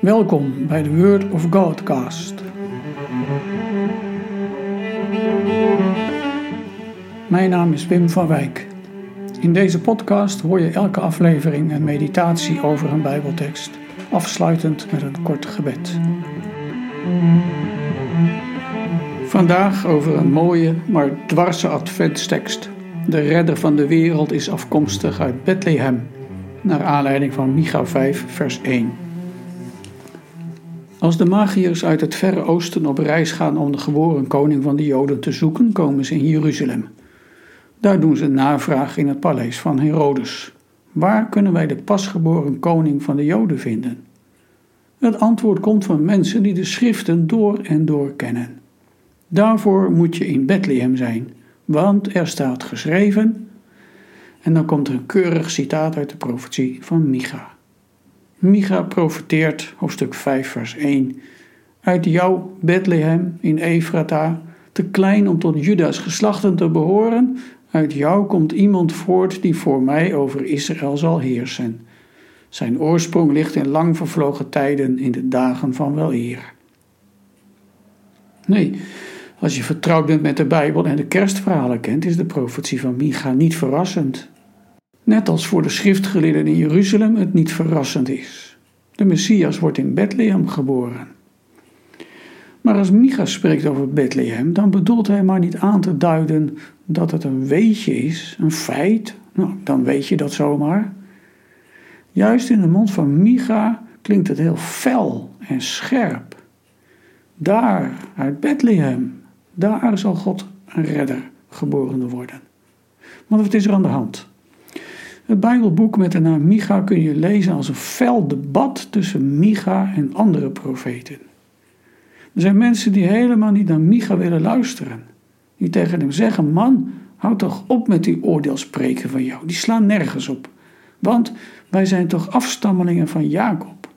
Welkom bij de Word of Godcast. Mijn naam is Wim van Wijk. In deze podcast hoor je elke aflevering een meditatie over een Bijbeltekst, afsluitend met een kort gebed. Vandaag over een mooie, maar dwarse adventstekst. De redder van de wereld is afkomstig uit Bethlehem, naar aanleiding van Micha 5, vers 1. Als de magiërs uit het Verre Oosten op reis gaan om de geboren koning van de Joden te zoeken, komen ze in Jeruzalem. Daar doen ze navraag in het paleis van Herodes. Waar kunnen wij de pasgeboren koning van de Joden vinden? Het antwoord komt van mensen die de schriften door en door kennen. Daarvoor moet je in Bethlehem zijn, want er staat geschreven. En dan komt er een keurig citaat uit de profetie van Micha. Micha profeteert, hoofdstuk 5, vers 1. Uit jou, Bethlehem in Efrata, te klein om tot Judas geslachten te behoren, uit jou komt iemand voort die voor mij over Israël zal heersen. Zijn oorsprong ligt in lang vervlogen tijden in de dagen van weleer. Nee, als je vertrouwd bent met de Bijbel en de kerstverhalen kent, is de profetie van Micha niet verrassend. Net als voor de schriftgeleerden in Jeruzalem het niet verrassend is. De Messias wordt in Bethlehem geboren. Maar als Micha spreekt over Bethlehem, dan bedoelt hij maar niet aan te duiden dat het een weetje is, een feit. Nou, dan weet je dat zomaar. Juist in de mond van Micha klinkt het heel fel en scherp. Daar, uit Bethlehem, daar zal God een redder geboren worden. Want wat is er aan de hand? Het Bijbelboek met de naam Micha kun je lezen als een fel debat tussen Micha en andere profeten. Er zijn mensen die helemaal niet naar Micha willen luisteren. Die tegen hem zeggen: Man, houd toch op met die oordeelspreken van jou. Die slaan nergens op. Want wij zijn toch afstammelingen van Jacob.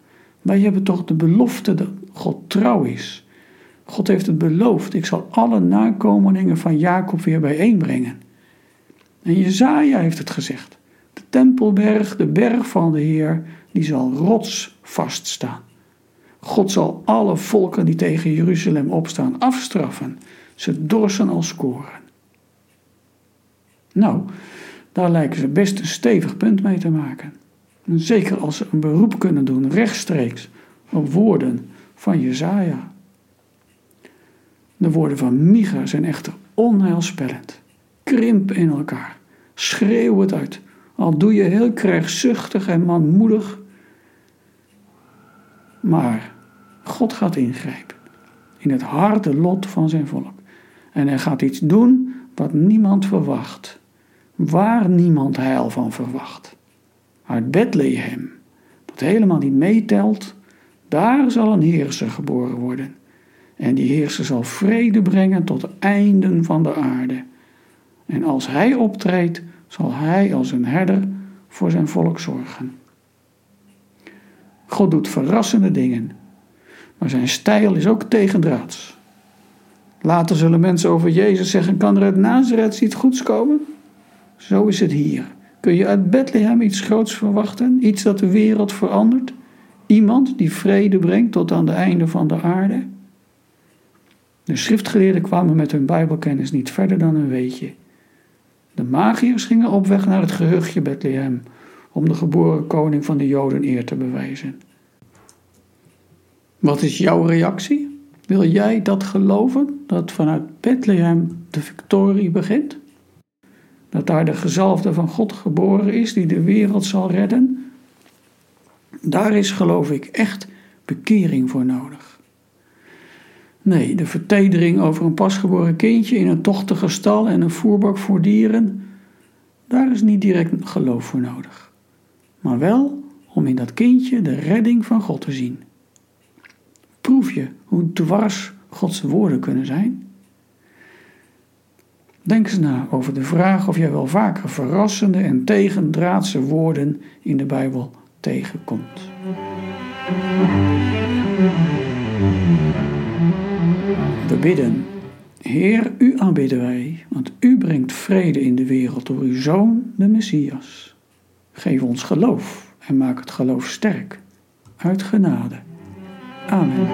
Wij hebben toch de belofte dat God trouw is. God heeft het beloofd: ik zal alle nakomelingen van Jacob weer bijeenbrengen. En Jezaja heeft het gezegd. Tempelberg, de berg van de Heer, die zal rotsvast staan. God zal alle volken die tegen Jeruzalem opstaan afstraffen. Ze dorsen als koren. Nou, daar lijken ze best een stevig punt mee te maken. En zeker als ze een beroep kunnen doen rechtstreeks op woorden van Jezaja. De woorden van Micha zijn echter onheilspellend. Krimp in elkaar. Schreeuw het uit. Al doe je heel krijgzuchtig en manmoedig. Maar God gaat ingrijpen in het harde lot van zijn volk. En hij gaat iets doen wat niemand verwacht. Waar niemand heil van verwacht. Uit Bethlehem, dat helemaal niet meetelt, daar zal een heerser geboren worden. En die heerser zal vrede brengen tot de einden van de aarde. En als hij optreedt, zal hij als een herder voor zijn volk zorgen. God doet verrassende dingen, maar zijn stijl is ook tegendraads. Later zullen mensen over Jezus zeggen: kan er uit Nazareth iets goeds komen? Zo is het hier. Kun je uit Bethlehem iets groots verwachten? Iets dat de wereld verandert? Iemand die vrede brengt tot aan de einde van de aarde? De schriftgeleerden kwamen met hun Bijbelkennis niet verder dan een weetje. De magiërs gingen op weg naar het gehuchtje Bethlehem om de geboren koning van de Joden eer te bewijzen. Wat is jouw reactie? Wil jij dat geloven, dat vanuit Bethlehem de victorie begint? Dat daar de gezalfde van God geboren is die de wereld zal redden? Daar is, geloof ik, echt bekering voor nodig. Nee, de vertedering over een pasgeboren kindje in een tochtige stal en een voerbak voor dieren, daar is niet direct geloof voor nodig. Maar wel om in dat kindje de redding van God te zien. Proef je hoe dwars Gods woorden kunnen zijn? Denk eens na over de vraag of jij wel vaker verrassende en tegendraadse woorden in de Bijbel tegenkomt. Bidden. Heer, u aanbidden wij, want u brengt vrede in de wereld door uw Zoon, de Messias. Geef ons geloof en maak het geloof sterk, uit genade. Amen.